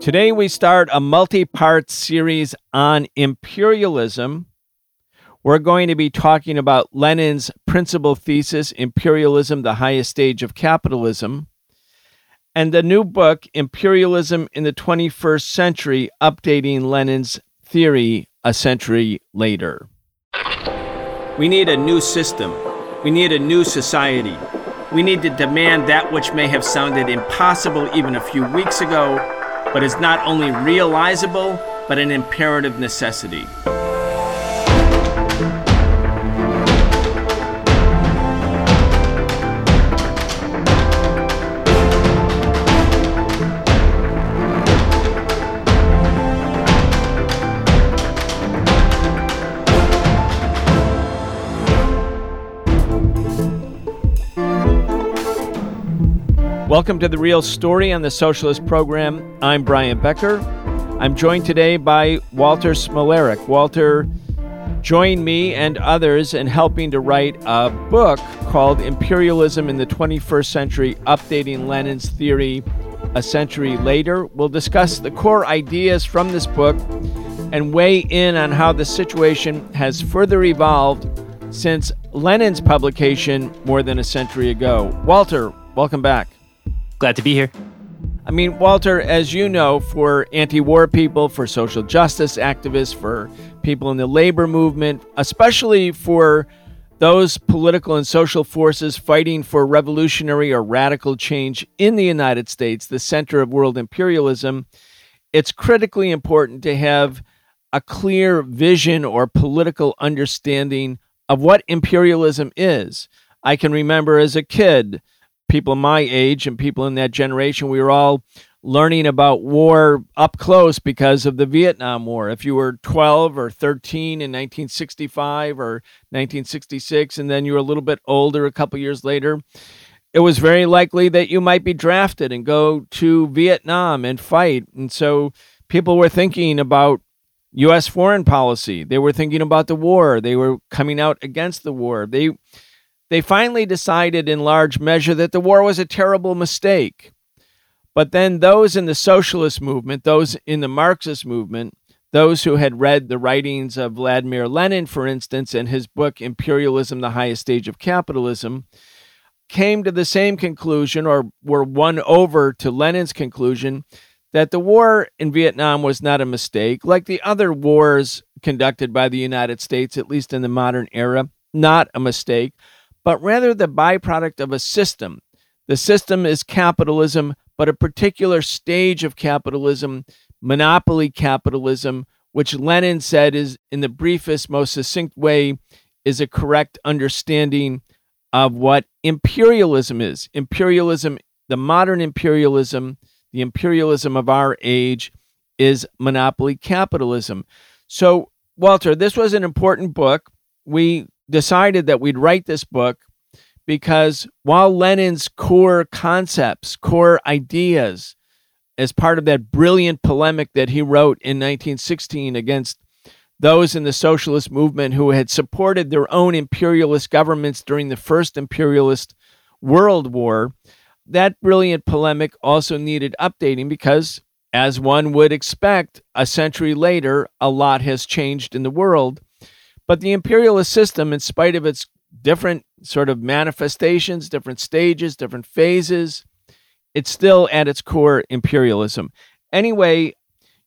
Today, we start a multi part series on imperialism. We're going to be talking about Lenin's principal thesis, Imperialism, the Highest Stage of Capitalism, and the new book, Imperialism in the 21st Century Updating Lenin's Theory a Century Later. We need a new system. We need a new society. We need to demand that which may have sounded impossible even a few weeks ago but is not only realizable, but an imperative necessity. Welcome to The Real Story on the Socialist Program. I'm Brian Becker. I'm joined today by Walter Smolarek. Walter joined me and others in helping to write a book called Imperialism in the 21st Century Updating Lenin's Theory a Century Later. We'll discuss the core ideas from this book and weigh in on how the situation has further evolved since Lenin's publication more than a century ago. Walter, welcome back. Glad to be here. I mean, Walter, as you know, for anti war people, for social justice activists, for people in the labor movement, especially for those political and social forces fighting for revolutionary or radical change in the United States, the center of world imperialism, it's critically important to have a clear vision or political understanding of what imperialism is. I can remember as a kid people my age and people in that generation, we were all learning about war up close because of the Vietnam War. If you were 12 or 13 in 1965 or 1966, and then you were a little bit older a couple years later, it was very likely that you might be drafted and go to Vietnam and fight. And so people were thinking about U.S. foreign policy. They were thinking about the war. They were coming out against the war. They they finally decided in large measure that the war was a terrible mistake. But then those in the socialist movement, those in the Marxist movement, those who had read the writings of Vladimir Lenin, for instance, and his book Imperialism, the Highest Stage of Capitalism, came to the same conclusion or were won over to Lenin's conclusion that the war in Vietnam was not a mistake, like the other wars conducted by the United States, at least in the modern era, not a mistake, but rather the byproduct of a system. The system is capitalism, but a particular stage of capitalism, monopoly capitalism, which Lenin said is, in the briefest, most succinct way, is a correct understanding of what imperialism is. Imperialism, the modern imperialism, the imperialism of our age, is monopoly capitalism. So, Walter, this was an important book. We decided that we'd write this book because while Lenin's core concepts, core ideas, as part of that brilliant polemic that he wrote in 1916 against those in the socialist movement who had supported their own imperialist governments during the first imperialist world war, that brilliant polemic also needed updating because, as one would expect, a century later, a lot has changed in the world. But the imperialist system, in spite of its different sort of manifestations, different stages, different phases, it's still at its core imperialism. Anyway,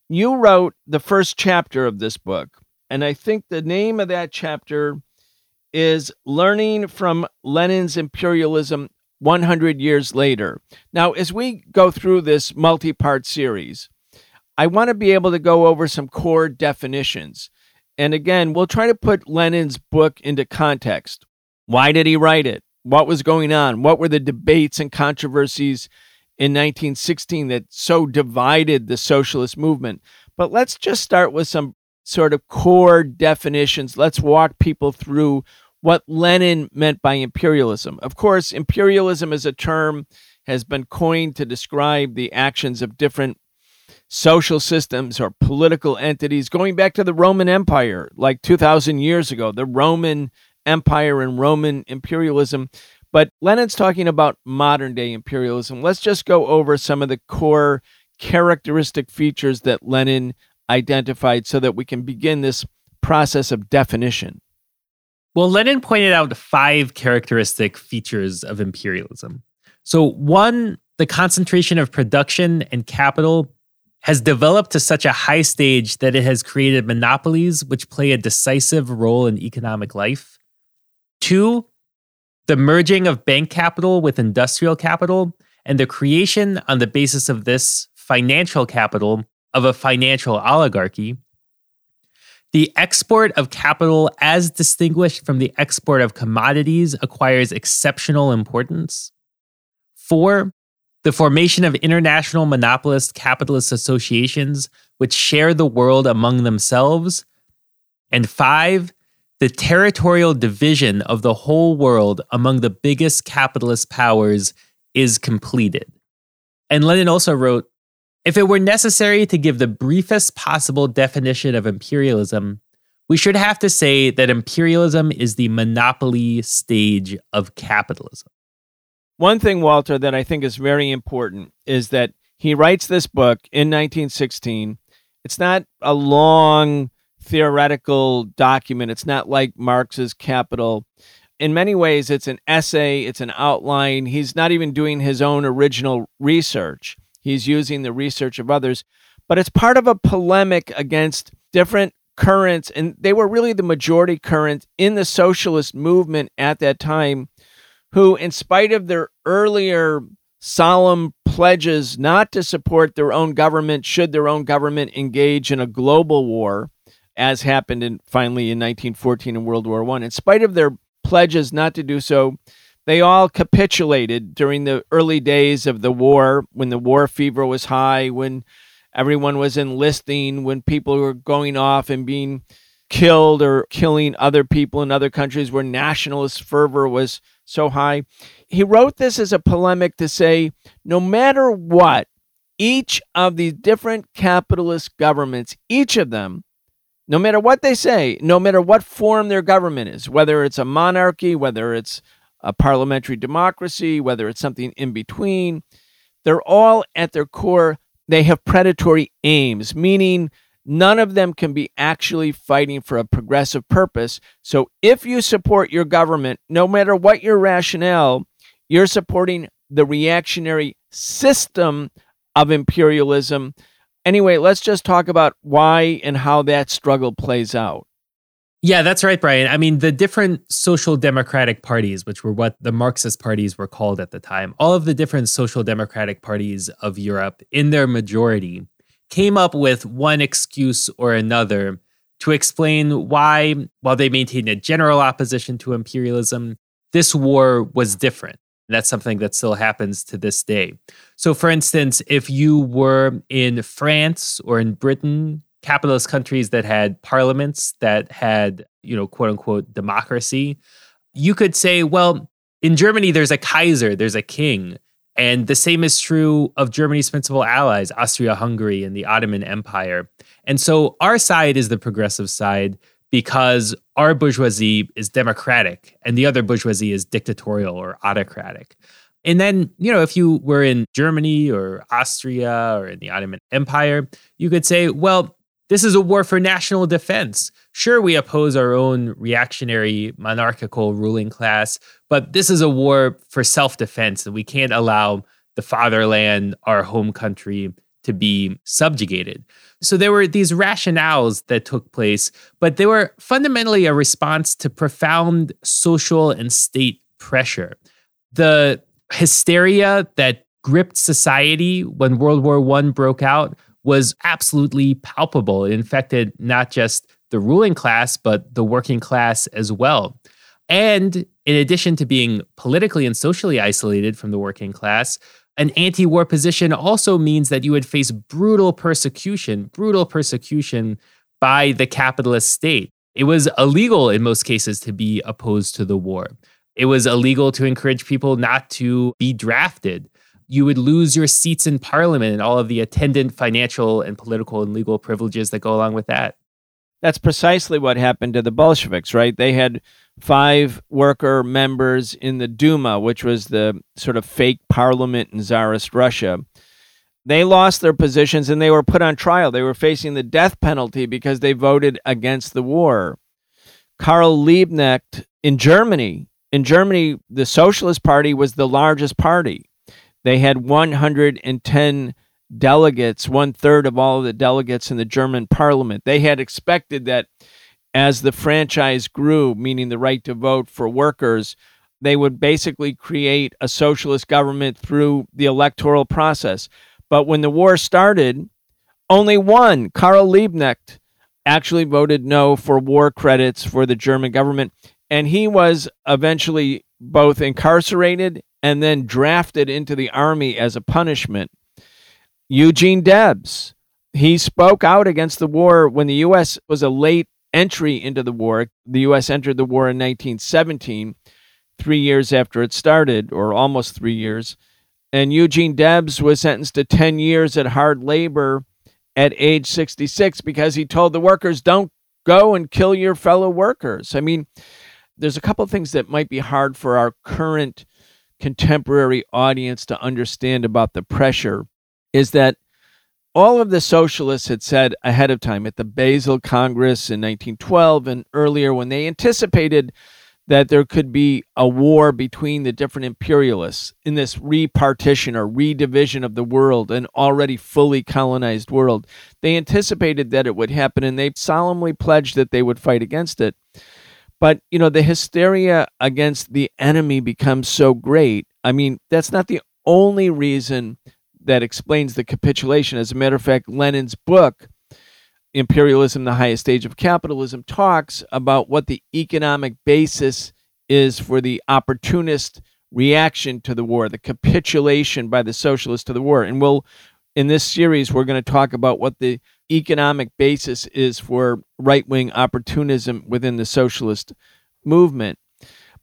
you wrote the first chapter of this book, and I think the name of that chapter is Learning from Lenin's Imperialism 100 Years Later. Now, as we go through this multi part series, I want to be able to go over some core definitions. And again, we'll try to put Lenin's book into context. Why did he write it? What was going on? What were the debates and controversies in 1916 that so divided the socialist movement? But let's just start with some sort of core definitions. Let's walk people through what Lenin meant by imperialism. Of course, imperialism as a term has been coined to describe the actions of different social systems or political entities going back to the Roman Empire, like 2,000 years ago, the Roman Empire and Roman imperialism. But Lenin's talking about modern day imperialism. Let's just go over some of the core characteristic features that Lenin identified so that we can begin this process of definition? Well, Lenin pointed out five characteristic features of imperialism. So, one, the concentration of production and capital has developed to such a high stage that it has created monopolies which play a decisive role in economic life. Two, the merging of bank capital with industrial capital and the creation on the basis of this financial capital of a financial oligarchy. The export of capital, as distinguished from the export of commodities, acquires exceptional importance. Four, the formation of international monopolist capitalist associations which share the world among themselves. And five, the territorial division of the whole world among the biggest capitalist powers is completed. And Lenin also wrote if it were necessary to give the briefest possible definition of imperialism, we should have to say that imperialism is the monopoly stage of capitalism. One thing, Walter, that I think is very important is that he writes this book in 1916. It's not a long theoretical document, it's not like Marx's Capital. In many ways, it's an essay, it's an outline. He's not even doing his own original research. He's using the research of others, but it's part of a polemic against different currents, and they were really the majority current in the socialist movement at that time, who, in spite of their earlier solemn pledges not to support their own government should their own government engage in a global war, as happened in finally in 1914 in World War One, in spite of their pledges not to do so, they all capitulated during the early days of the war when the war fever was high, when everyone was enlisting, when people were going off and being killed or killing other people in other countries where nationalist fervor was so high. He wrote this as a polemic to say no matter what, each of these different capitalist governments, each of them, no matter what they say, no matter what form their government is, whether it's a monarchy, whether it's a parliamentary democracy, whether it's something in between, they're all at their core, they have predatory aims, meaning none of them can be actually fighting for a progressive purpose. So if you support your government, no matter what your rationale, you're supporting the reactionary system of imperialism. Anyway, let's just talk about why and how that struggle plays out. Yeah, that's right, Brian. I mean, the different social democratic parties, which were what the Marxist parties were called at the time, all of the different social democratic parties of Europe, in their majority, came up with one excuse or another to explain why, while they maintained a general opposition to imperialism, this war was different. That's something that still happens to this day. So, for instance, if you were in France or in Britain capitalist countries that had parliaments that had, you know, quote unquote democracy, you could say, well, in Germany, there's a Kaiser, there's a king. And the same is true of Germany's principal allies, Austria Hungary and the Ottoman Empire. And so our side is the progressive side because our bourgeoisie is democratic and the other bourgeoisie is dictatorial or autocratic. And then, you know, if you were in Germany or Austria or in the Ottoman Empire, you could say, well, this is a war for national defense. Sure, we oppose our own reactionary monarchical ruling class, but this is a war for self defense, and we can't allow the fatherland, our home country, to be subjugated. So there were these rationales that took place, but they were fundamentally a response to profound social and state pressure. The hysteria that gripped society when World War I broke out was absolutely palpable. It infected not just the ruling class, but the working class as well. And in addition to being politically and socially isolated from the working class, an anti war position also means that you would face brutal persecution, brutal persecution by the capitalist state. It was illegal in most cases to be opposed to the war. It was illegal to encourage people not to be drafted you would lose your seats in parliament and all of the attendant financial and political and legal privileges that go along with that. That's precisely what happened to the Bolsheviks, right? They had five worker members in the Duma, which was the sort of fake parliament in Tsarist Russia. They lost their positions and they were put on trial. They were facing the death penalty because they voted against the war. Karl Liebknecht in Germany, in Germany, the Socialist Party was the largest party. They had 110 delegates, one third of all of the delegates in the German parliament. They had expected that as the franchise grew, meaning the right to vote for workers, they would basically create a socialist government through the electoral process. But when the war started, only one, Karl Liebknecht, actually voted no for war credits for the German government. And he was eventually both incarcerated and then drafted into the army as a punishment. Eugene Debs, he spoke out against the war when the U.S. was a late entry into the war. The U.S. entered the war in 1917, three years after it started, or almost three years. And Eugene Debs was sentenced to 10 years at hard labor at age 66 because he told the workers, don't go and kill your fellow workers. I mean, there's a couple of things that might be hard for our current contemporary audience to understand about the pressure is that all of the socialists had said ahead of time at the Basel Congress in 1912 and earlier when they anticipated that there could be a war between the different imperialists in this repartition or redivision of the world, an already fully colonized world. They anticipated that it would happen and they solemnly pledged that they would fight against it. But, you know, the hysteria against the enemy becomes so great. I mean, that's not the only reason that explains the capitulation. As a matter of fact, Lenin's book, Imperialism, the Highest Stage of Capitalism, talks about what the economic basis is for the opportunist reaction to the war, the capitulation by the socialists to the war. And we'll, in this series, we're going to talk about what the economic basis is for right wing opportunism within the socialist movement.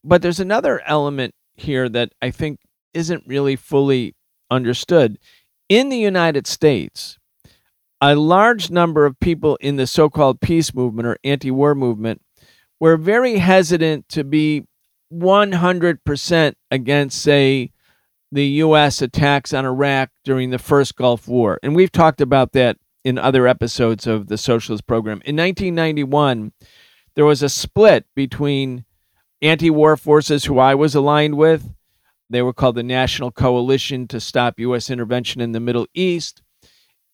But there's another element here that I think isn't really fully understood. In the United States, a large number of people in the so called peace movement or anti war movement were very hesitant to be 100% against, say, the U.S. attacks on Iraq during the first Gulf War. And we've talked about that in other episodes of the Socialist Program. In 1991, there was a split between anti war forces who I was aligned with. They were called the National Coalition to Stop U.S. Intervention in the Middle East.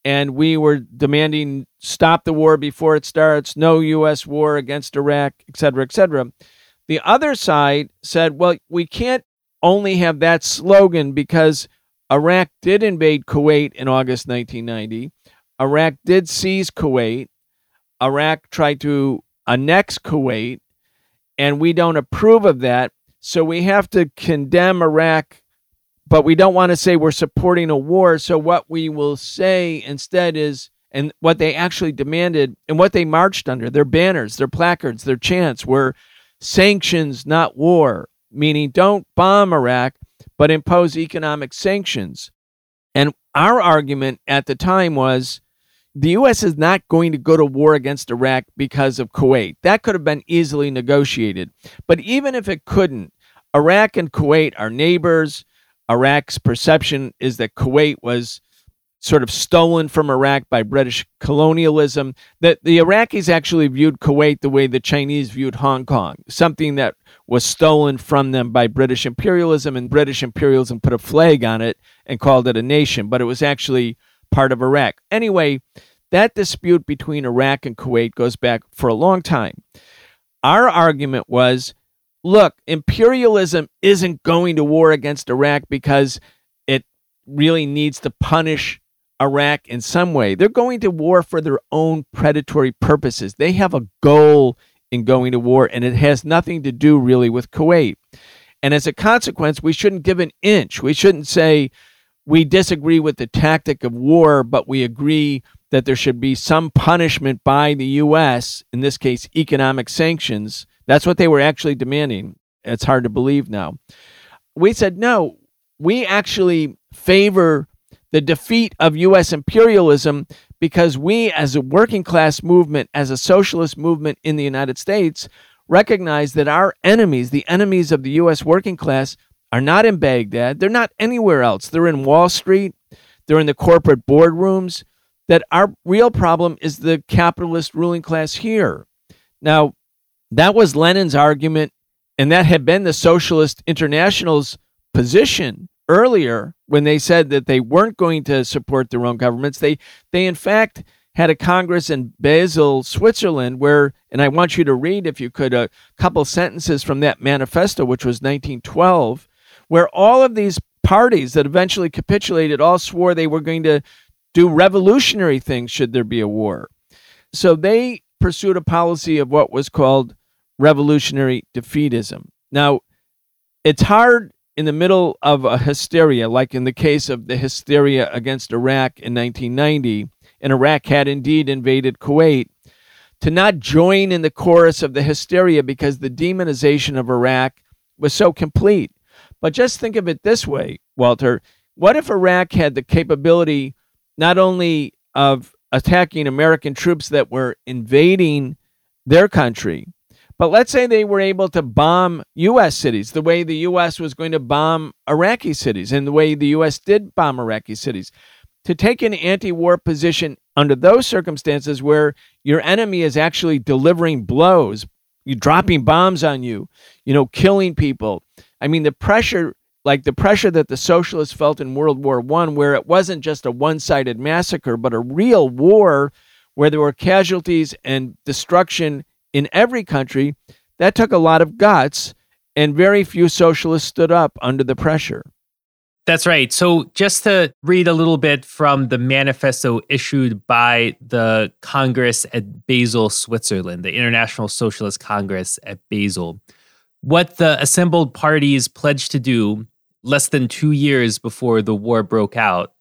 And we were demanding stop the war before it starts, no U.S. war against Iraq, et cetera, et cetera. The other side said, well, we can't only have that slogan because Iraq did invade Kuwait in August 1990. Iraq did seize Kuwait. Iraq tried to annex Kuwait, and we don't approve of that. So we have to condemn Iraq, but we don't want to say we're supporting a war. So what we will say instead is, and what they actually demanded and what they marched under, their banners, their placards, their chants were sanctions, not war, meaning don't bomb Iraq, but impose economic sanctions. And our argument at the time was the U.S. is not going to go to war against Iraq because of Kuwait. That could have been easily negotiated. But even if it couldn't, Iraq and Kuwait are neighbors. Iraq's perception is that Kuwait was sort of stolen from Iraq by British colonialism. That the Iraqis actually viewed Kuwait the way the Chinese viewed Hong Kong, something that was stolen from them by British imperialism, and British imperialism put a flag on it and called it a nation, but it was actually part of Iraq. Anyway, that dispute between Iraq and Kuwait goes back for a long time. Our argument was look, imperialism isn't going to war against Iraq because it really needs to punish Iraq in some way. They're going to war for their own predatory purposes. They have a goal in going to war, and it has nothing to do really with Kuwait. And as a consequence, we shouldn't give an inch. We shouldn't say, we disagree with the tactic of war, but we agree that there should be some punishment by the U.S., in this case, economic sanctions. That's what they were actually demanding. It's hard to believe now. We said, no, we actually favor the defeat of U.S. imperialism because we, as a working class movement, as a socialist movement in the United States, recognize that our enemies, the enemies of the U.S. working class, are not in Baghdad. They're not anywhere else. They're in Wall Street. they're in the corporate boardrooms, that our real problem is the capitalist ruling class here. Now, that was Lenin's argument, and that had been the Socialist International's position earlier when they said that they weren't going to support their own governments. They, they in fact, had a Congress in Basel, Switzerland, where, and I want you to read, if you could, a couple sentences from that manifesto, which was 1912, where all of these parties that eventually capitulated all swore they were going to do revolutionary things should there be a war. So they pursued a policy of what was called revolutionary defeatism. Now, it's hard in the middle of a hysteria, like in the case of the hysteria against Iraq in 1990 and Iraq had indeed invaded Kuwait, to not join in the chorus of the hysteria because the demonization of Iraq was so complete. But just think of it this way, Walter. What if Iraq had the capability not only of attacking American troops that were invading their country, but let's say they were able to bomb U.S. cities the way the U.S. was going to bomb Iraqi cities and the way the U.S. did bomb Iraqi cities to take an anti war position under those circumstances where your enemy is actually delivering blows, you dropping bombs on you, you know, killing people. I mean, the pressure, like the pressure that the socialists felt in World War One, where it wasn't just a one sided massacre, but a real war where there were casualties and destruction in every country, that took a lot of guts, and very few socialists stood up under the pressure. That's right. So, just to read a little bit from the manifesto issued by the Congress at Basel, Switzerland, the International Socialist Congress at Basel, what the assembled parties pledged to do less than two years before the war broke out,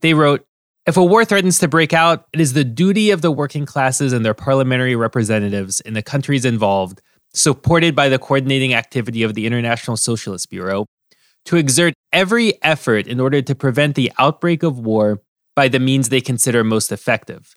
they wrote If a war threatens to break out, it is the duty of the working classes and their parliamentary representatives in the countries involved, supported by the coordinating activity of the International Socialist Bureau to exert every effort in order to prevent the outbreak of war by the means they consider most effective.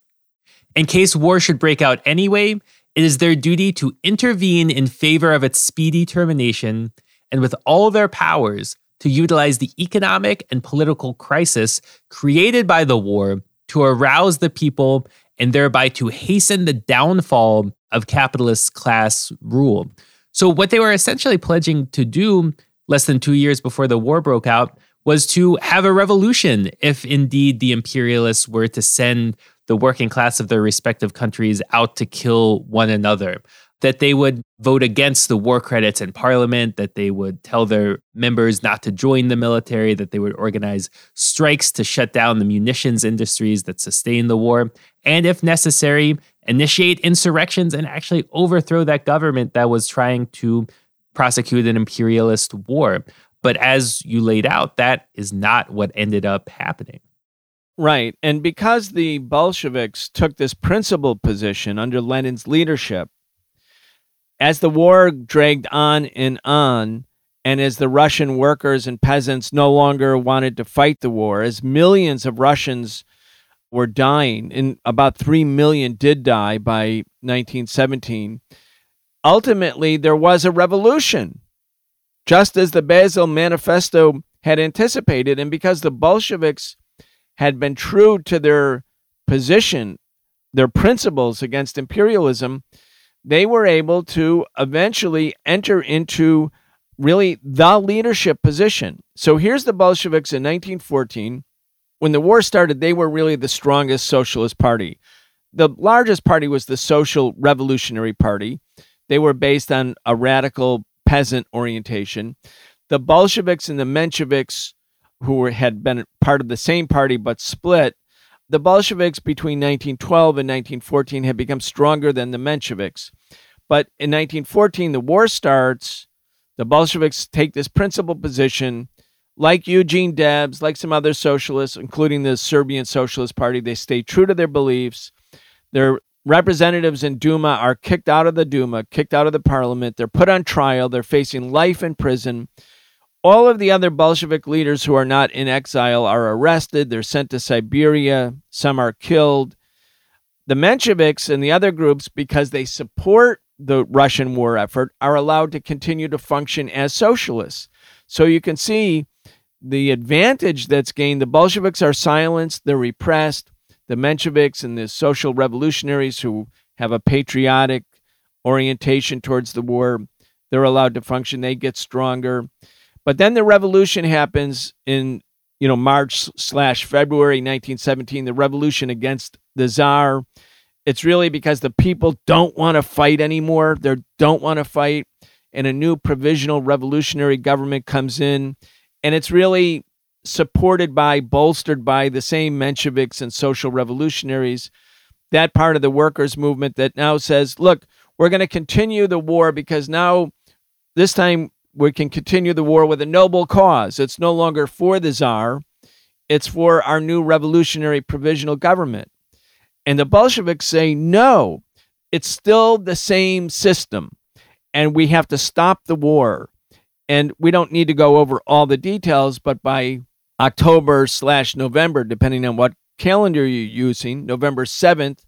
In case war should break out anyway, it is their duty to intervene in favor of its speedy termination and with all their powers to utilize the economic and political crisis created by the war to arouse the people and thereby to hasten the downfall of capitalist class rule. So, what they were essentially pledging to do less than two years before the war broke out, was to have a revolution if indeed the imperialists were to send the working class of their respective countries out to kill one another. That they would vote against the war credits in parliament, that they would tell their members not to join the military, that they would organize strikes to shut down the munitions industries that sustain the war, and if necessary, initiate insurrections and actually overthrow that government that was trying to prosecute an imperialist war. But as you laid out, that is not what ended up happening. Right. And because the Bolsheviks took this principled position under Lenin's leadership, as the war dragged on and on, and as the Russian workers and peasants no longer wanted to fight the war, as millions of Russians were dying, and about 3 million did die by 1917, ultimately there was a revolution, just as the Basel Manifesto had anticipated. And because the Bolsheviks had been true to their position, their principles against imperialism, they were able to eventually enter into really the leadership position. So here's the Bolsheviks in 1914. When the war started, they were really the strongest socialist party. The largest party was the Social Revolutionary Party. They were based on a radical peasant orientation. The Bolsheviks and the Mensheviks, who had been part of the same party but split, the Bolsheviks between 1912 and 1914 had become stronger than the Mensheviks. But in 1914, the war starts. The Bolsheviks take this principal position. Like Eugene Debs, like some other socialists, including the Serbian Socialist Party, they stay true to their beliefs. Their representatives in Duma are kicked out of the Duma, kicked out of the parliament. They're put on trial. They're facing life in prison. All of the other Bolshevik leaders who are not in exile are arrested. They're sent to Siberia. Some are killed. The Mensheviks and the other groups, because they support the Russian war effort, are allowed to continue to function as socialists. So you can see the advantage that's gained, the Bolsheviks are silenced, they're repressed. The Mensheviks and the social revolutionaries who have a patriotic orientation towards the war, they're allowed to function. They get stronger. But then the revolution happens in you know March slash February 1917. The revolution against the czar. It's really because the people don't want to fight anymore. They don't want to fight, and a new provisional revolutionary government comes in, and it's really supported by, bolstered by the same Mensheviks and social revolutionaries. That part of the workers' movement that now says, look, we're going to continue the war because now, this time, we can continue the war with a noble cause. It's no longer for the czar, it's for our new revolutionary provisional government. And the Bolsheviks say, no, it's still the same system, and we have to stop the war. And we don't need to go over all the details, but by October slash November, depending on what calendar you're using, November 7th,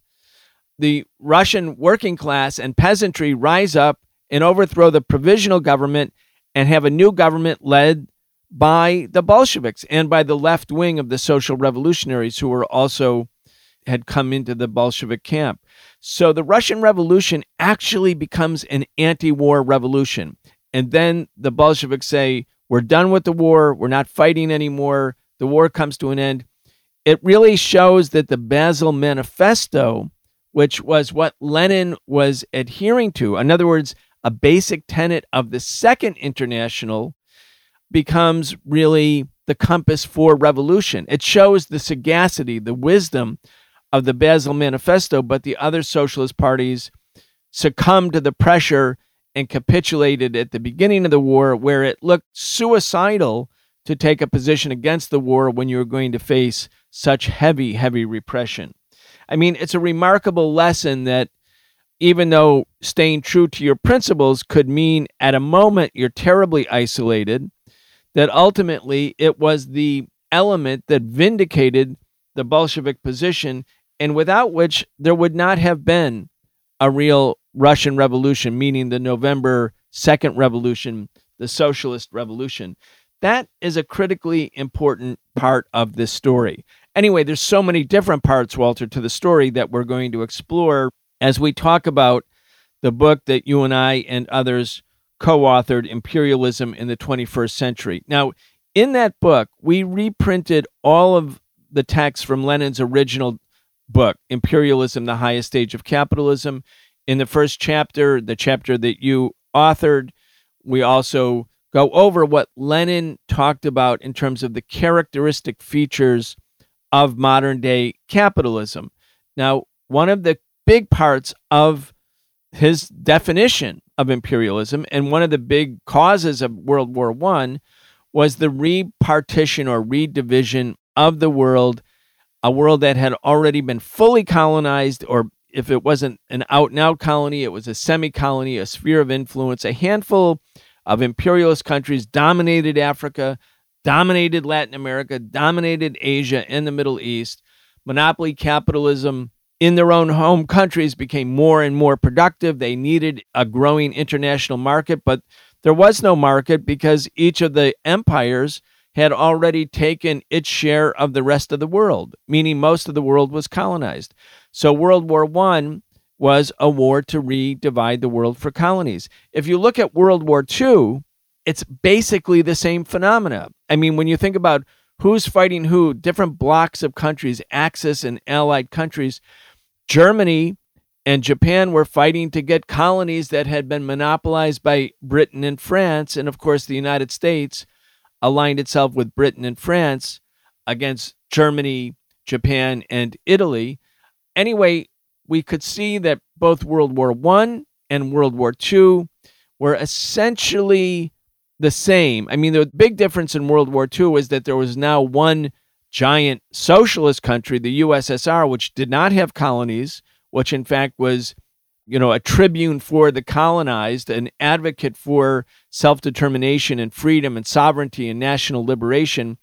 the Russian working class and peasantry rise up and overthrow the provisional government and have a new government led by the Bolsheviks and by the left wing of the social revolutionaries who were also had come into the Bolshevik camp. So the Russian Revolution actually becomes an anti-war revolution. And then the Bolsheviks say, "We're done with the war. We're not fighting anymore. The war comes to an end." It really shows that the Basel Manifesto which was what Lenin was adhering to. In other words, a basic tenet of the Second International becomes really the compass for revolution. It shows the sagacity, the wisdom of the Basel Manifesto, but the other socialist parties succumbed to the pressure and capitulated at the beginning of the war, where it looked suicidal to take a position against the war when you were going to face such heavy, heavy repression. I mean, it's a remarkable lesson that even though staying true to your principles could mean at a moment you're terribly isolated, that ultimately it was the element that vindicated the Bolshevik position, and without which there would not have been a real Russian Revolution, meaning the November 2nd Revolution, the Socialist Revolution. That is a critically important part of this story. Anyway, there's so many different parts, Walter, to the story that we're going to explore as we talk about the book that you and I and others co authored, Imperialism in the 21st Century. Now, in that book, we reprinted all of the texts from Lenin's original book, Imperialism, the Highest Stage of Capitalism. In the first chapter, the chapter that you authored, we also go over what Lenin talked about in terms of the characteristic features of modern day capitalism. Now, one of the big parts of his definition of imperialism and one of the big causes of World War I was the repartition or redivision of the world, a world that had already been fully colonized, or if it wasn't an out and out colony, it was a semi colony, a sphere of influence. A handful of imperialist countries dominated Africa, dominated Latin America, dominated Asia and the Middle East. Monopoly capitalism in their own home countries became more and more productive. They needed a growing international market, but there was no market because each of the empires had already taken its share of the rest of the world, meaning most of the world was colonized. So World War I was a war to redivide the world for colonies. If you look at World War II, it's basically the same phenomena. I mean, when you think about who's fighting who, different blocs of countries, Axis and allied countries, Germany and Japan were fighting to get colonies that had been monopolized by Britain and France. And of course, the United States aligned itself with Britain and France against Germany, Japan, and Italy. Anyway, we could see that both World War I and World War II were essentially the same. I mean, the big difference in World War II was that there was now one giant socialist country, the USSR, which did not have colonies, which in fact was, you know, a tribune for the colonized, an advocate for self determination and freedom and sovereignty and national liberation.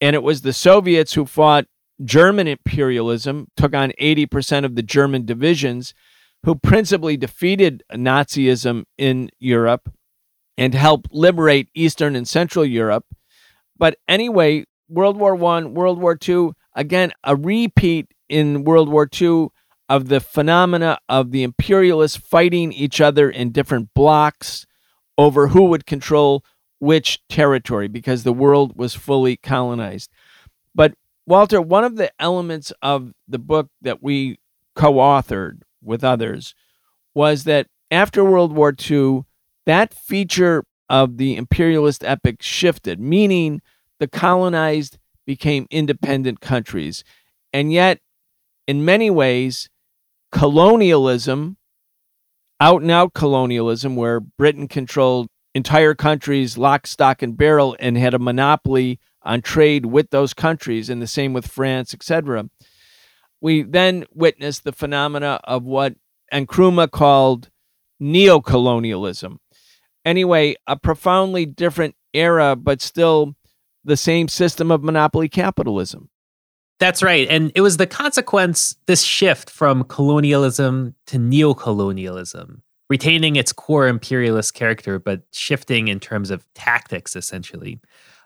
And it was the Soviets who fought German imperialism, took on 80% of the German divisions, who principally defeated Nazism in Europe and helped liberate Eastern and Central Europe. But anyway, World War One, World War Two, again, a repeat in World War Two of the phenomena of the imperialists fighting each other in different blocs over who would control which territory because the world was fully colonized. But Walter, one of the elements of the book that we co authored with others was that after World War II, that feature of the imperialist epic shifted, meaning the colonized became independent countries. And yet, in many ways, colonialism, out and out colonialism, where Britain controlled entire countries lock, stock, and barrel and had a monopoly on trade with those countries, and the same with France, etc. We then witnessed the phenomena of what Nkrumah called neocolonialism. Anyway, a profoundly different era, but still the same system of monopoly capitalism. That's right. And it was the consequence, this shift from colonialism to neocolonialism, retaining its core imperialist character, but shifting in terms of tactics, essentially.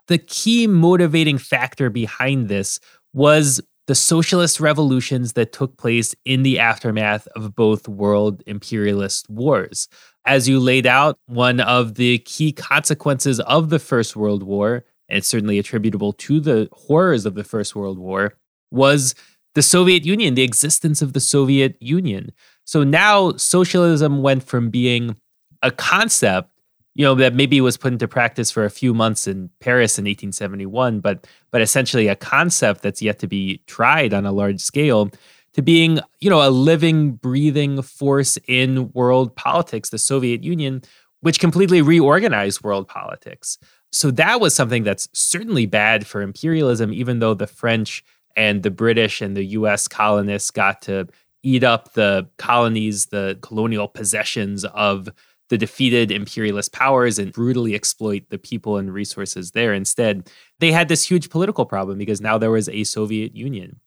The key motivating factor behind this was the socialist revolutions that took place in the aftermath of both world imperialist wars. As you laid out, one of the key consequences of the First World War and it's certainly attributable to the horrors of the First World War, was the Soviet Union, the existence of the Soviet Union. So now socialism went from being a concept, you know, that maybe was put into practice for a few months in Paris in 1871, but but essentially a concept that's yet to be tried on a large scale to being, you know, a living, breathing force in world politics, the Soviet Union, which completely reorganized world politics. So that was something that's certainly bad for imperialism, even though the French and the British and the US colonists got to eat up the colonies, the colonial possessions of the defeated imperialist powers and brutally exploit the people and resources there. Instead, they had this huge political problem because now there was a Soviet Union.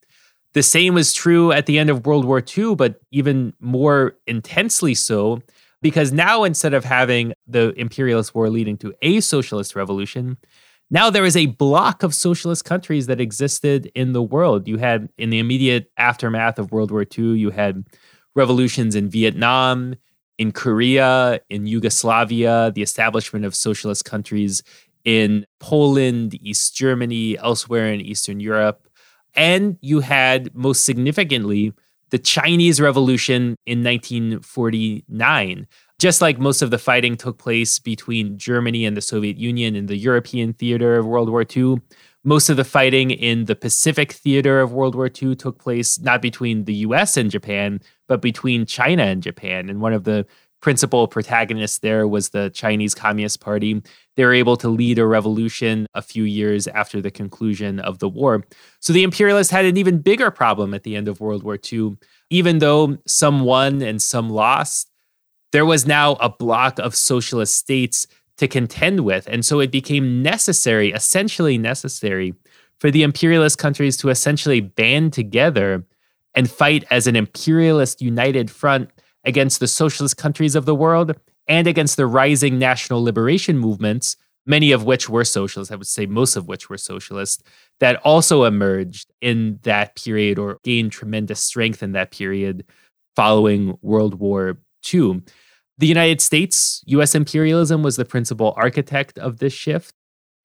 The same was true at the end of World War II, but even more intensely so because now, instead of having the imperialist war leading to a socialist revolution, now there is a bloc of socialist countries that existed in the world. You had, in the immediate aftermath of World War II, you had revolutions in Vietnam, in Korea, in Yugoslavia, the establishment of socialist countries in Poland, East Germany, elsewhere in Eastern Europe. And you had, most significantly, the Chinese Revolution in 1949. Just like most of the fighting took place between Germany and the Soviet Union in the European theater of World War II, most of the fighting in the Pacific theater of World War II took place not between the US and Japan, but between China and Japan. And one of the principal protagonist there was the Chinese Communist Party. They were able to lead a revolution a few years after the conclusion of the war. So the imperialists had an even bigger problem at the end of World War II. Even though some won and some lost, there was now a bloc of socialist states to contend with. And so it became necessary, essentially necessary, for the imperialist countries to essentially band together and fight as an imperialist united front against the socialist countries of the world and against the rising national liberation movements, many of which were socialist, I would say most of which were socialist, that also emerged in that period or gained tremendous strength in that period following World War II. The United States, US imperialism was the principal architect of this shift.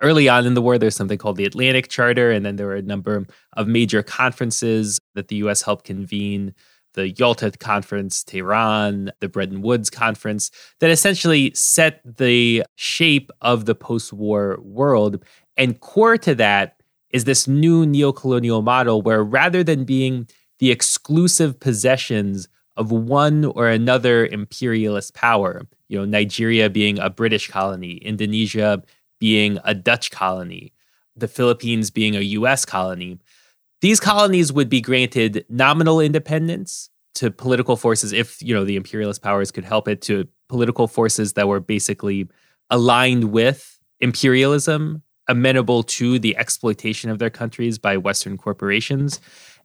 Early on in the war, there's something called the Atlantic Charter, and then there were a number of major conferences that the US helped convene the Yalta Conference, Tehran, the Bretton Woods Conference, that essentially set the shape of the post war world. And core to that is this new neocolonial model where rather than being the exclusive possessions of one or another imperialist power, you know, Nigeria being a British colony, Indonesia being a Dutch colony, the Philippines being a US colony, these colonies would be granted nominal independence to political forces if, you know, the imperialist powers could help it to political forces that were basically aligned with imperialism, amenable to the exploitation of their countries by Western corporations.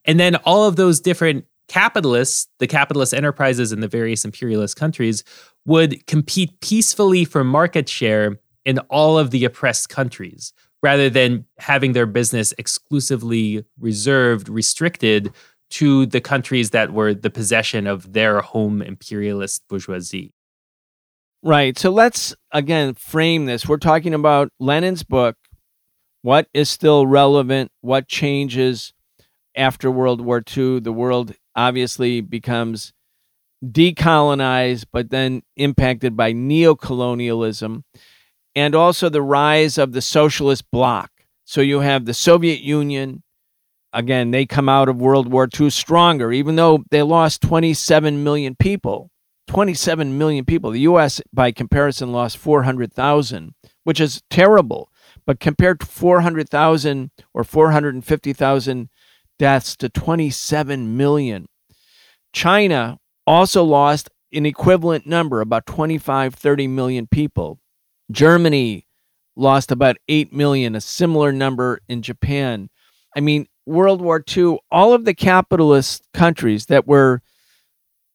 And then all of those different capitalists, the capitalist enterprises in the various imperialist countries, would compete peacefully for market share in all of the oppressed countries rather than having their business exclusively reserved, restricted to the countries that were the possession of their home imperialist bourgeoisie. Right. So let's again frame this. We're talking about Lenin's book, what is still relevant, what changes after World War II. The world obviously becomes decolonized, but then impacted by neocolonialism and also the rise of the socialist bloc. So you have the Soviet Union. Again, they come out of World War II stronger, even though they lost 27 million people. 27 million people. The U.S., by comparison, lost 400,000, which is terrible. But compared to 400,000 or 450,000 deaths to 27 million, China also lost an equivalent number, about 25, 30 million people. Germany lost about 8 million, a similar number in Japan. I mean, World War II, all of the capitalist countries that were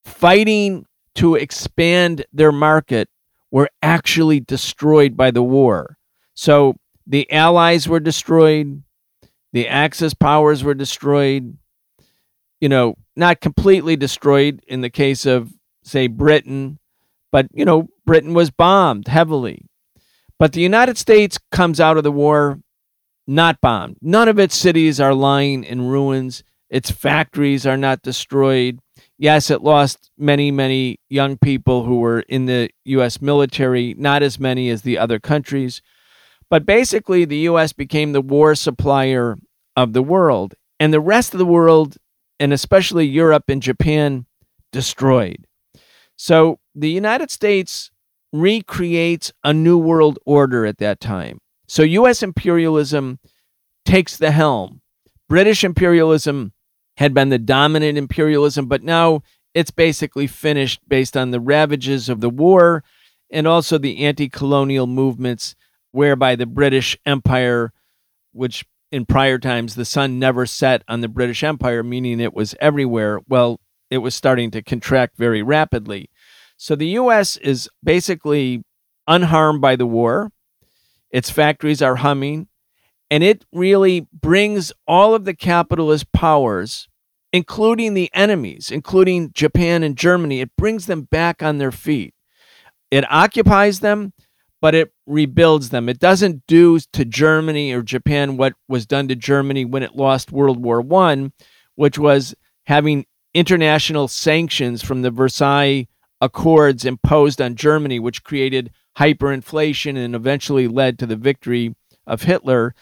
fighting to expand their market were actually destroyed by the war. So the Allies were destroyed, the Axis powers were destroyed, you know, not completely destroyed in the case of, say, Britain, but, you know, Britain was bombed heavily. But the United States comes out of the war not bombed. None of its cities are lying in ruins. Its factories are not destroyed. Yes, it lost many, many young people who were in the U.S. military, not as many as the other countries. But basically, the U.S. became the war supplier of the world. And the rest of the world and especially Europe and Japan destroyed. So the United States recreates a new world order at that time. So US imperialism takes the helm. British imperialism had been the dominant imperialism, but now it's basically finished based on the ravages of the war and also the anti colonial movements, whereby the British Empire, which in prior times, the sun never set on the British Empire, meaning it was everywhere. Well, it was starting to contract very rapidly. So the U.S. is basically unharmed by the war. Its factories are humming, and it really brings all of the capitalist powers, including the enemies, including Japan and Germany, it brings them back on their feet. It occupies them, but it rebuilds them. It doesn't do to Germany or Japan what was done to Germany when it lost World War One, which was having international sanctions from the Versailles Accords imposed on Germany, which created hyperinflation and eventually led to the victory of Hitler.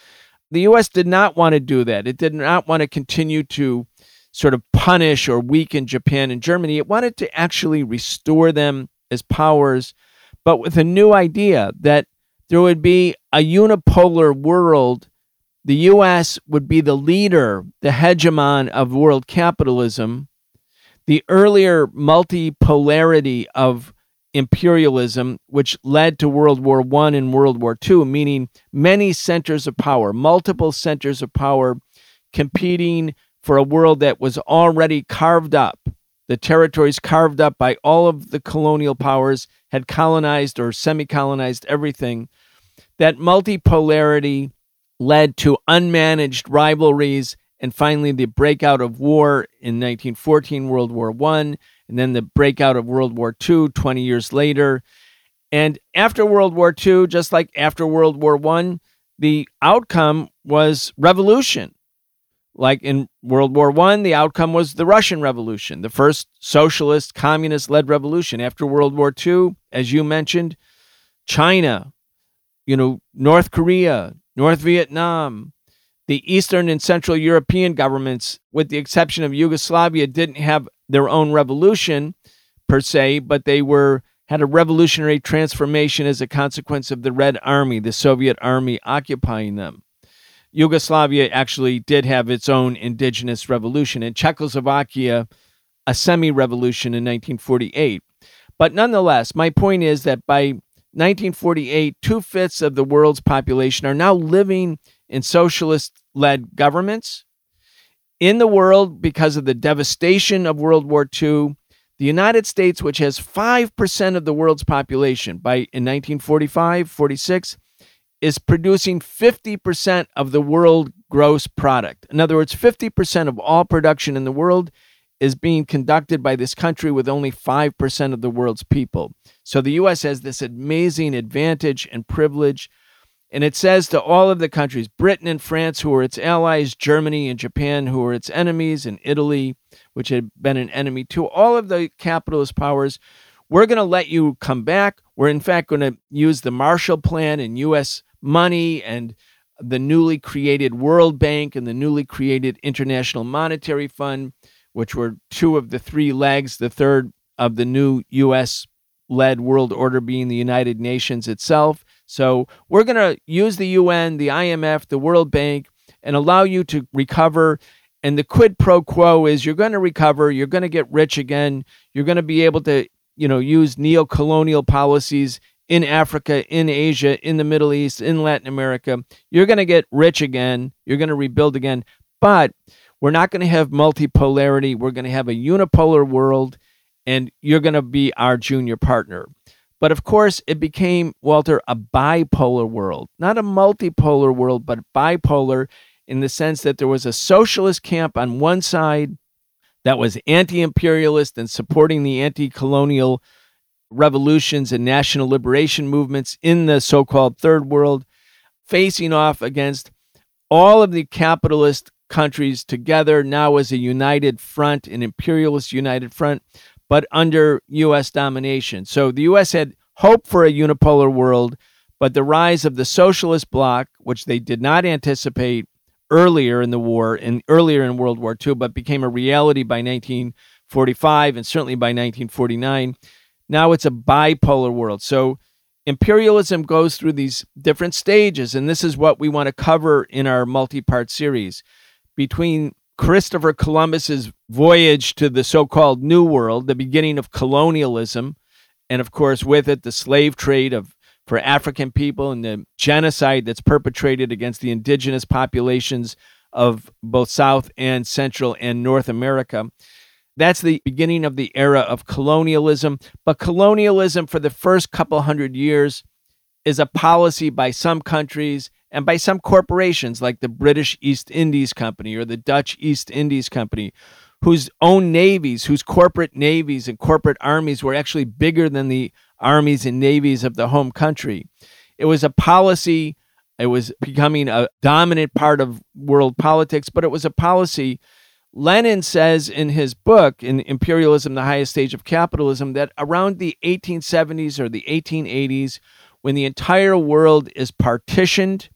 The US did not want to do that. It did not want to continue to sort of punish or weaken Japan and Germany. It wanted to actually restore them as powers but with a new idea that there would be a unipolar world. The US would be the leader, the hegemon of world capitalism. The earlier multipolarity of imperialism, which led to World War I and World War II, meaning many centers of power, multiple centers of power competing for a world that was already carved up, the territories carved up by all of the colonial powers had colonized or semi colonized everything, that multipolarity led to unmanaged rivalries and finally the breakout of war in 1914, World War I, and then the breakout of World War II 20 years later. And after World War II, just like after World War I, the outcome was revolution. Like in World War One, the outcome was the Russian Revolution, the first socialist, communist led revolution. After World War II, as you mentioned, China, you know, North Korea, North Vietnam, the Eastern and Central European governments, with the exception of Yugoslavia, didn't have their own revolution per se, but they were had a revolutionary transformation as a consequence of the Red Army, the Soviet army occupying them. Yugoslavia actually did have its own indigenous revolution, and Czechoslovakia, a semi revolution in 1948. But nonetheless, my point is that by 1948, two fifths of the world's population are now living in socialist led governments. In the world, because of the devastation of World War II, the United States, which has 5% of the world's population by in 1945, 46, is producing 50% of the world gross product. In other words, 50% of all production in the world is being conducted by this country with only 5% of the world's people. So the US has this amazing advantage and privilege. And it says to all of the countries, Britain and France, who are its allies, Germany and Japan, who are its enemies, and Italy, which had been an enemy to all of the capitalist powers, we're going to let you come back. We're, in fact, going to use the Marshall Plan and US money and the newly created World Bank and the newly created International Monetary Fund which were two of the three legs, the third of the new U.S. led world order being the United Nations itself. So we're going to use the UN, the IMF, the World Bank, and allow you to recover. And the quid pro quo is you're going to recover, you're going to get rich again, you're going to be able to, you know, use neo-colonial policies in Africa, in Asia, in the Middle East, in Latin America. You're going to get rich again, you're going to rebuild again. But we're not going to have multipolarity. We're going to have a unipolar world, and you're going to be our junior partner. But of course, it became, Walter, a bipolar world, not a multipolar world, but bipolar in the sense that there was a socialist camp on one side that was anti imperialist and supporting the anti colonial revolutions and national liberation movements in the so called third world, facing off against all of the capitalist countries together now as a united front, an imperialist united front, but under U.S. domination. So the U.S. had hoped for a unipolar world, but the rise of the socialist bloc, which they did not anticipate earlier in the war and earlier in World War II, but became a reality by 1945 and certainly by 1949. Now it's a bipolar world. So imperialism goes through these different stages, and this is what we want to cover in our multi part series between Christopher Columbus's voyage to the so-called New World, the beginning of colonialism, and of course with it the slave trade of for African people and the genocide that's perpetrated against the indigenous populations of both South and Central and North America. That's the beginning of the era of colonialism. But colonialism for the first couple hundred years is a policy by some countries and by some corporations like the British East Indies Company or the Dutch East Indies Company, whose own navies, whose corporate navies and corporate armies were actually bigger than the armies and navies of the home country. It was a policy, it was becoming a dominant part of world politics, but it was a policy. Lenin says in his book, in Imperialism, the Highest Stage of Capitalism, that around the 1870s or the 1880s, when the entire world is partitioned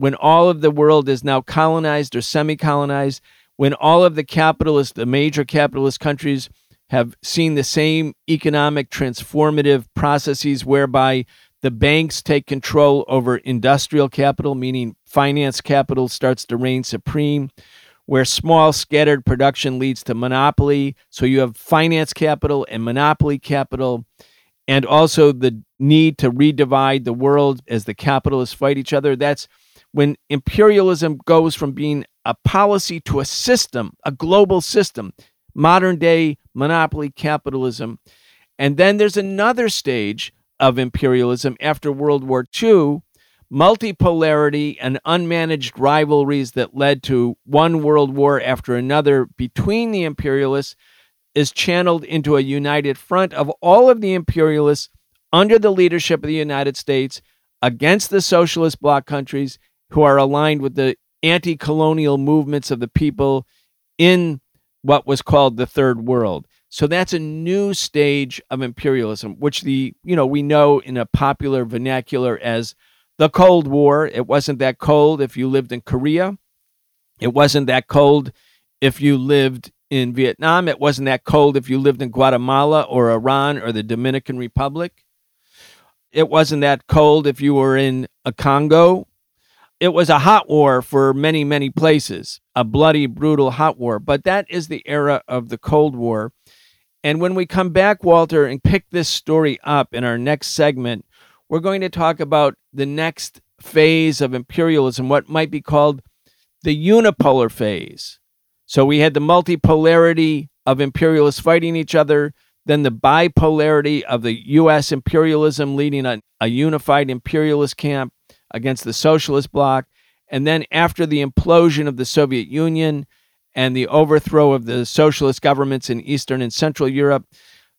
when all of the world is now colonized or semi colonized, when all of the capitalist, the major capitalist countries have seen the same economic transformative processes whereby the banks take control over industrial capital, meaning finance capital starts to reign supreme, where small scattered production leads to monopoly. So you have finance capital and monopoly capital, and also the need to redivide the world as the capitalists fight each other. That's when imperialism goes from being a policy to a system, a global system, modern day monopoly capitalism. And then there's another stage of imperialism after World War II multipolarity and unmanaged rivalries that led to one world war after another between the imperialists is channeled into a united front of all of the imperialists under the leadership of the United States against the socialist bloc countries who are aligned with the anti colonial movements of the people in what was called the third world. So that's a new stage of imperialism, which the you know we know in a popular vernacular as the Cold War. It wasn't that cold if you lived in Korea. It wasn't that cold if you lived in Vietnam. It wasn't that cold if you lived in Guatemala or Iran or the Dominican Republic. It wasn't that cold if you were in a Congo it was a hot war for many, many places, a bloody, brutal hot war. But that is the era of the Cold War. And when we come back, Walter, and pick this story up in our next segment, we're going to talk about the next phase of imperialism, what might be called the unipolar phase. So we had the multipolarity of imperialists fighting each other, then the bipolarity of the U.S. imperialism leading a, a unified imperialist camp, against the socialist bloc. And then after the implosion of the Soviet Union and the overthrow of the socialist governments in Eastern and Central Europe,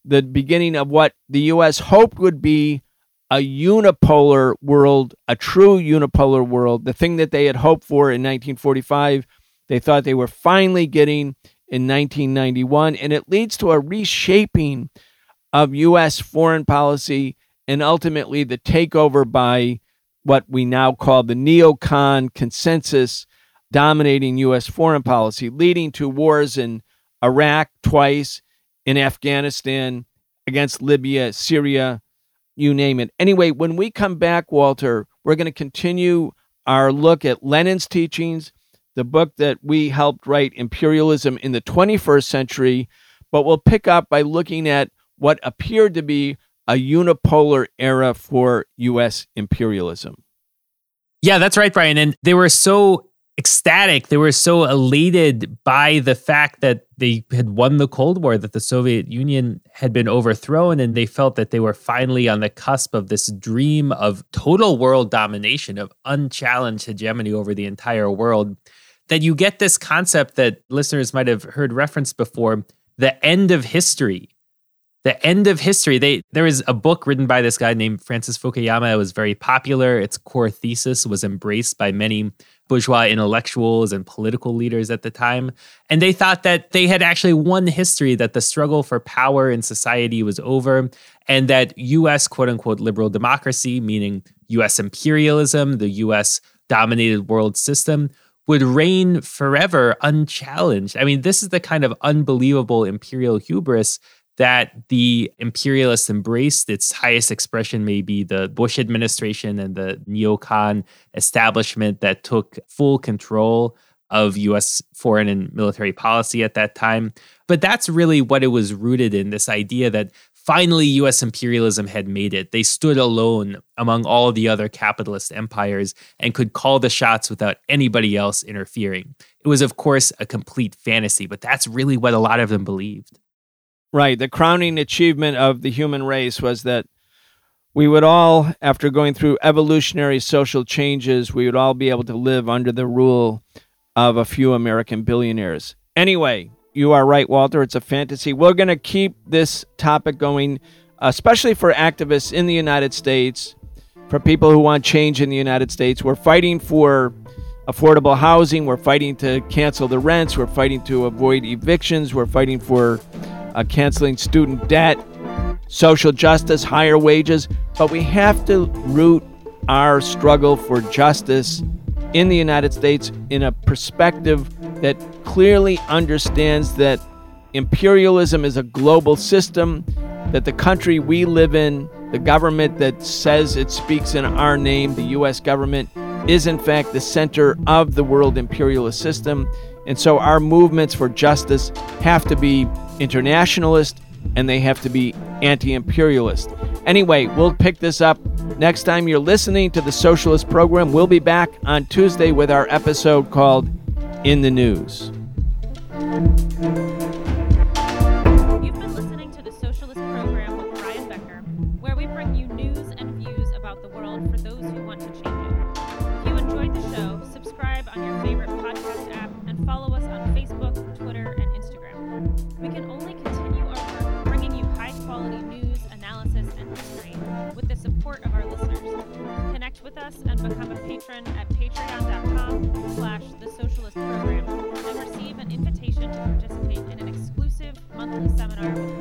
the beginning of what the US hoped would be a unipolar world, a true unipolar world, the thing that they had hoped for in 1945, they thought they were finally getting in 1991. And it leads to a reshaping of US foreign policy and ultimately the takeover by what we now call the neocon consensus dominating US foreign policy, leading to wars in Iraq twice, in Afghanistan, against Libya, Syria, you name it. Anyway, when we come back, Walter, we're going to continue our look at Lenin's teachings, the book that we helped write, Imperialism in the 21st Century, but we'll pick up by looking at what appeared to be a unipolar era for U.S. imperialism. Yeah, that's right, Brian. And they were so ecstatic. They were so elated by the fact that they had won the Cold War, that the Soviet Union had been overthrown, and they felt that they were finally on the cusp of this dream of total world domination, of unchallenged hegemony over the entire world. That you get this concept that listeners might have heard referenced before the end of history the end of history. They there was a book written by this guy named Francis Fukuyama. It was very popular. Its core thesis was embraced by many bourgeois intellectuals and political leaders at the time. And they thought that they had actually won history, that the struggle for power in society was over, and that US quote unquote liberal democracy, meaning US imperialism, the US dominated world system, would reign forever unchallenged. I mean, this is the kind of unbelievable imperial hubris that the imperialists embraced. Its highest expression may be the Bush administration and the neocon establishment that took full control of US foreign and military policy at that time. But that's really what it was rooted in this idea that finally US imperialism had made it. They stood alone among all the other capitalist empires and could call the shots without anybody else interfering. It was, of course, a complete fantasy, but that's really what a lot of them believed. Right. The crowning achievement of the human race was that we would all, after going through evolutionary social changes, we would all be able to live under the rule of a few American billionaires. Anyway, you are right, Walter. It's a fantasy. We're going to keep this topic going, especially for activists in the United States, for people who want change in the United States. We're fighting for affordable housing. We're fighting to cancel the rents. We're fighting to avoid evictions. We're fighting for uh, canceling student debt, social justice, higher wages, but we have to root our struggle for justice in the United States in a perspective that clearly understands that imperialism is a global system, that the country we live in, the government that says it speaks in our name, the U.S. government, is in fact the center of the world imperialist system. And so our movements for justice have to be internationalist and they have to be anti imperialist. Anyway, we'll pick this up next time you're listening to the Socialist Program. We'll be back on Tuesday with our episode called In the News. Patron at patreon.com slash the socialist program. And receive an invitation to participate in an exclusive monthly seminar